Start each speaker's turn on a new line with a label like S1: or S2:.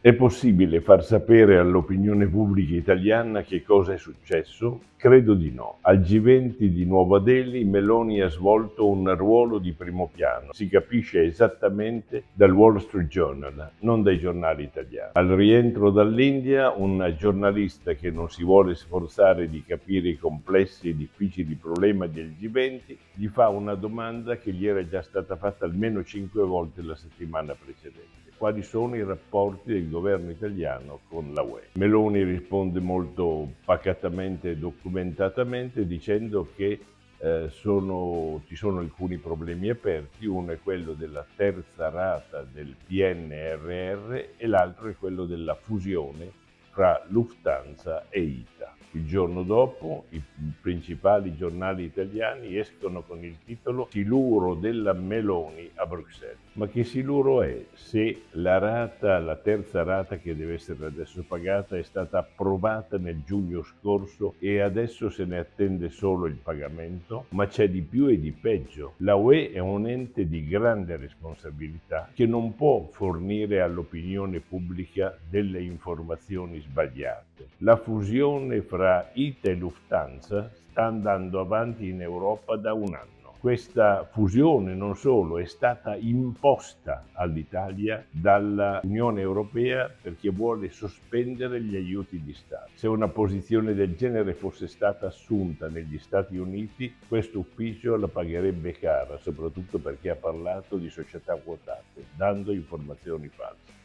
S1: È possibile far sapere all'opinione pubblica italiana che cosa è successo? Credo di no. Al G20 di Nuova Delhi Meloni ha svolto un ruolo di primo piano. Si capisce esattamente dal Wall Street Journal, non dai giornali italiani. Al rientro dall'India, un giornalista che non si vuole sforzare di capire i complessi e difficili problemi del G20 gli fa una domanda che gli era già stata fatta almeno cinque volte la settimana precedente quali sono i rapporti del governo italiano con la UE. Meloni risponde molto pacatamente e documentatamente dicendo che eh, sono, ci sono alcuni problemi aperti, uno è quello della terza rata del PNRR e l'altro è quello della fusione fra Lufthansa e ITA. Il giorno dopo i principali giornali italiani escono con il titolo Siluro della Meloni a Bruxelles. Ma che siluro è se la rata, la terza rata che deve essere adesso pagata è stata approvata nel giugno scorso e adesso se ne attende solo il pagamento? Ma c'è di più e di peggio. La UE è un ente di grande responsabilità che non può fornire all'opinione pubblica delle informazioni sbagliate. La fusione fra ITA e Lufthansa sta andando avanti in Europa da un anno. Questa fusione non solo è stata imposta all'Italia dall'Unione Europea perché vuole sospendere gli aiuti di Stato. Se una posizione del genere fosse stata assunta negli Stati Uniti, questo ufficio la pagherebbe cara, soprattutto perché ha parlato di società quotate, dando informazioni false.